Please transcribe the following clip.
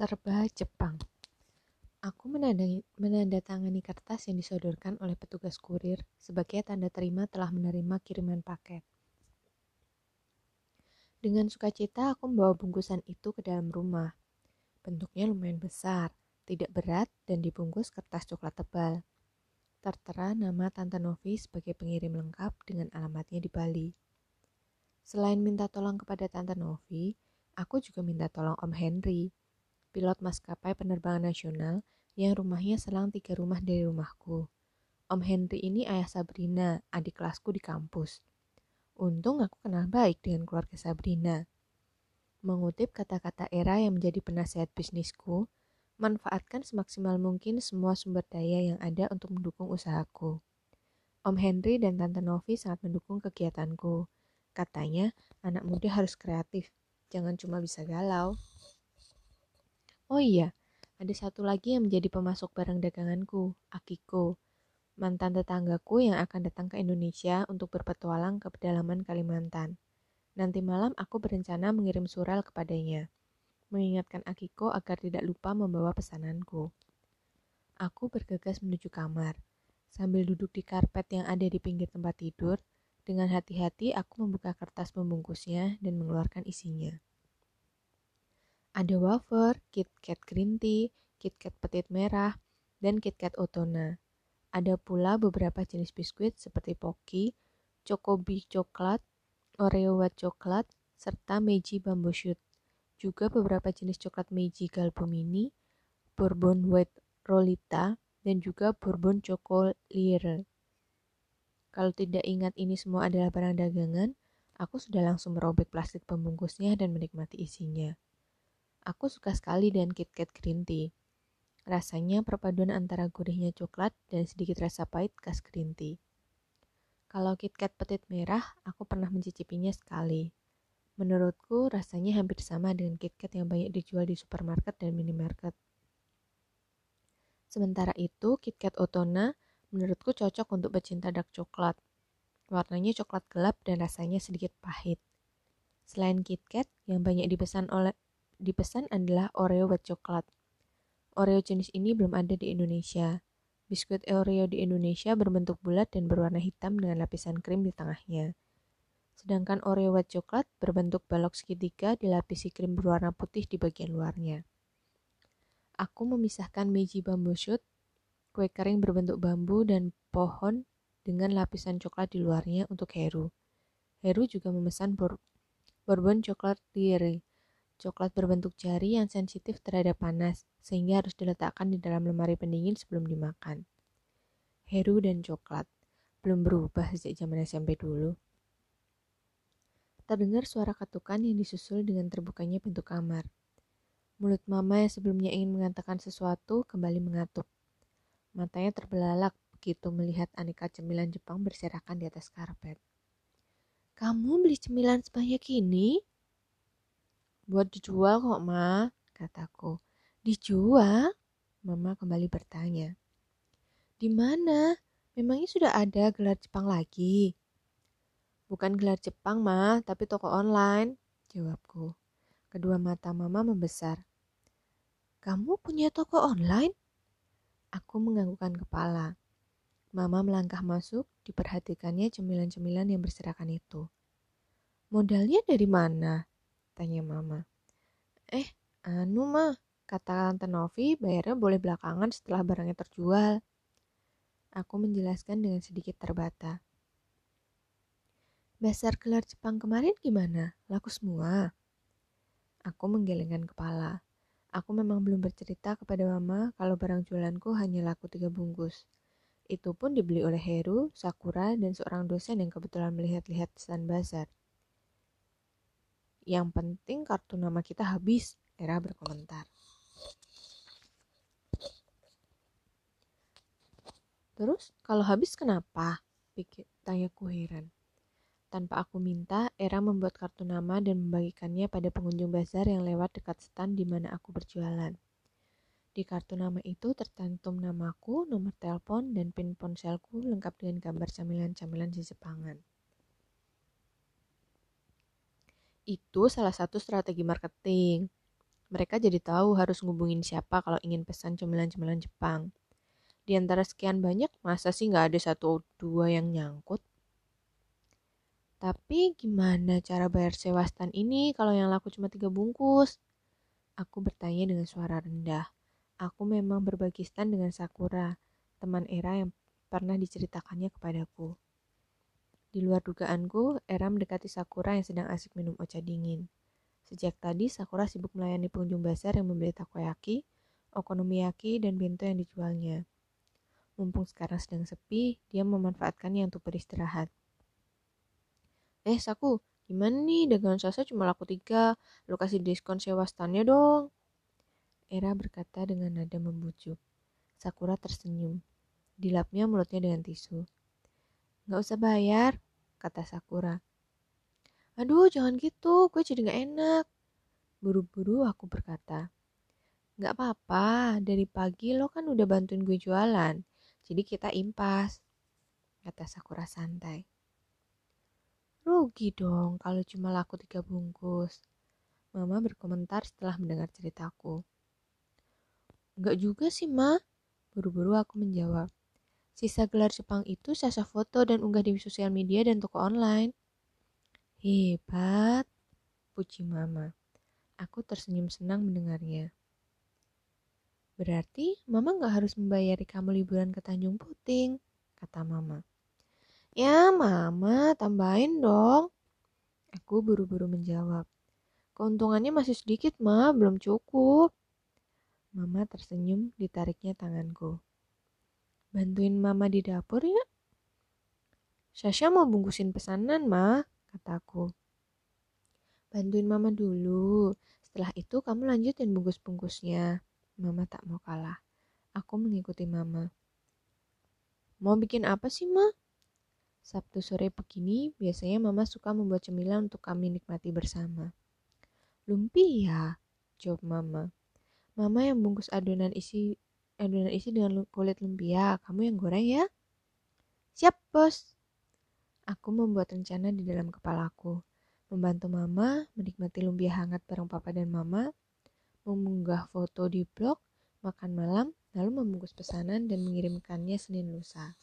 serba Jepang. Aku menandatangani kertas yang disodorkan oleh petugas kurir sebagai tanda terima telah menerima kiriman paket. Dengan sukacita aku membawa bungkusan itu ke dalam rumah. Bentuknya lumayan besar, tidak berat, dan dibungkus kertas coklat tebal. Tertera nama Tante Novi sebagai pengirim lengkap dengan alamatnya di Bali. Selain minta tolong kepada Tante Novi, aku juga minta tolong Om Henry pilot maskapai penerbangan nasional yang rumahnya selang tiga rumah dari rumahku. Om Henry ini ayah Sabrina, adik kelasku di kampus. Untung aku kenal baik dengan keluarga Sabrina. Mengutip kata-kata Era yang menjadi penasihat bisnisku, manfaatkan semaksimal mungkin semua sumber daya yang ada untuk mendukung usahaku. Om Henry dan Tante Novi sangat mendukung kegiatanku. Katanya, anak muda harus kreatif, jangan cuma bisa galau. Oh iya, ada satu lagi yang menjadi pemasok barang daganganku, Akiko, mantan tetanggaku yang akan datang ke Indonesia untuk berpetualang ke pedalaman Kalimantan. Nanti malam aku berencana mengirim surat kepadanya, mengingatkan Akiko agar tidak lupa membawa pesananku. Aku bergegas menuju kamar. Sambil duduk di karpet yang ada di pinggir tempat tidur, dengan hati-hati aku membuka kertas pembungkusnya dan mengeluarkan isinya. Ada wafer, KitKat green tea, KitKat petit merah, dan KitKat otona. Ada pula beberapa jenis biskuit seperti Pocky, Chocobi coklat, Oreo white coklat, serta Meiji bamboo shoot. Juga beberapa jenis coklat Meiji Galbo Mini, Bourbon White Rolita, dan juga Bourbon Choco Lire. Kalau tidak ingat ini semua adalah barang dagangan, aku sudah langsung merobek plastik pembungkusnya dan menikmati isinya. Aku suka sekali dengan KitKat Green Tea. Rasanya perpaduan antara gurihnya coklat dan sedikit rasa pahit khas green tea. Kalau KitKat Petit Merah, aku pernah mencicipinya sekali. Menurutku rasanya hampir sama dengan KitKat yang banyak dijual di supermarket dan minimarket. Sementara itu, KitKat Otona menurutku cocok untuk pecinta dark coklat. Warnanya coklat gelap dan rasanya sedikit pahit. Selain KitKat yang banyak dipesan oleh dipesan adalah Oreo white coklat. Oreo jenis ini belum ada di Indonesia. Biskuit Oreo di Indonesia berbentuk bulat dan berwarna hitam dengan lapisan krim di tengahnya. Sedangkan Oreo white coklat berbentuk balok segitiga dilapisi krim berwarna putih di bagian luarnya. Aku memisahkan Meiji Bamboo Shoot, kue kering berbentuk bambu dan pohon dengan lapisan coklat di luarnya untuk Heru. Heru juga memesan bourbon coklat Thierry Coklat berbentuk jari yang sensitif terhadap panas, sehingga harus diletakkan di dalam lemari pendingin sebelum dimakan. Heru dan coklat belum berubah sejak zaman SMP dulu. Terdengar suara ketukan yang disusul dengan terbukanya pintu kamar. Mulut mama yang sebelumnya ingin mengatakan sesuatu kembali mengatuk. Matanya terbelalak begitu melihat aneka cemilan Jepang berserakan di atas karpet. Kamu beli cemilan sebanyak ini? Buat dijual kok, Ma, kataku. Dijual? Mama kembali bertanya. Di mana? Memangnya sudah ada gelar Jepang lagi? Bukan gelar Jepang, Ma, tapi toko online, jawabku. Kedua mata Mama membesar. Kamu punya toko online? Aku menganggukkan kepala. Mama melangkah masuk, diperhatikannya cemilan-cemilan yang berserakan itu. Modalnya dari mana? Tanya mama. Eh, anu mah, kata Tante Novi bayarnya boleh belakangan setelah barangnya terjual. Aku menjelaskan dengan sedikit terbata. Basar gelar Jepang kemarin gimana? Laku semua? Aku menggelengkan kepala. Aku memang belum bercerita kepada mama kalau barang jualanku hanya laku tiga bungkus. Itu pun dibeli oleh Heru, Sakura, dan seorang dosen yang kebetulan melihat-lihat stand bazar. Yang penting kartu nama kita habis, Era berkomentar. Terus kalau habis kenapa? Pikir tanyaku heran. Tanpa aku minta, Era membuat kartu nama dan membagikannya pada pengunjung bazar yang lewat dekat stand di mana aku berjualan. Di kartu nama itu tercantum namaku, nomor telepon, dan pin ponselku lengkap dengan gambar camilan-camilan di Jepangan. Itu salah satu strategi marketing. Mereka jadi tahu harus ngubungin siapa kalau ingin pesan cemilan-cemilan Jepang. Di antara sekian banyak, masa sih nggak ada satu dua yang nyangkut? Tapi gimana cara bayar sewa stand ini kalau yang laku cuma tiga bungkus? Aku bertanya dengan suara rendah. Aku memang berbagi stand dengan Sakura, teman Era yang pernah diceritakannya kepadaku. Di luar dugaanku, Era mendekati Sakura yang sedang asik minum ocha dingin. Sejak tadi, Sakura sibuk melayani pengunjung bazar yang membeli takoyaki, okonomiyaki, dan bento yang dijualnya. Mumpung sekarang sedang sepi, dia memanfaatkannya untuk beristirahat. Eh, Saku, gimana nih dagangan Sasa cuma laku tiga, lu kasih diskon sewa standnya dong. Era berkata dengan nada membujuk. Sakura tersenyum. Dilapnya mulutnya dengan tisu. Gak usah bayar, kata Sakura. Aduh, jangan gitu, gue jadi gak enak. Buru-buru aku berkata. Gak apa-apa, dari pagi lo kan udah bantuin gue jualan. Jadi kita impas, kata Sakura santai. Rugi dong kalau cuma laku tiga bungkus. Mama berkomentar setelah mendengar ceritaku. Enggak juga sih, Ma. Buru-buru aku menjawab. Sisa gelar Jepang itu Sasa foto dan unggah di sosial media dan toko online. Hebat, puji mama. Aku tersenyum senang mendengarnya. Berarti mama gak harus membayari kamu liburan ke Tanjung Puting, kata mama. Ya mama, tambahin dong. Aku buru-buru menjawab. Keuntungannya masih sedikit, ma, belum cukup. Mama tersenyum ditariknya tanganku. Bantuin mama di dapur ya? Sasha mau bungkusin pesanan, ma, kataku. Bantuin mama dulu. Setelah itu kamu lanjutin bungkus-bungkusnya. Mama tak mau kalah. Aku mengikuti mama. Mau bikin apa sih, Ma? Sabtu sore begini, biasanya mama suka membuat cemilan untuk kami nikmati bersama. Lumpia, jawab mama. Mama yang bungkus adonan isi adonan isi dengan kulit lumpia, kamu yang goreng ya? Siap, bos. Aku membuat rencana di dalam kepalaku. Membantu mama, menikmati lumpia hangat bareng papa dan mama, mengunggah foto di blog, makan malam, lalu membungkus pesanan dan mengirimkannya Senin lusa.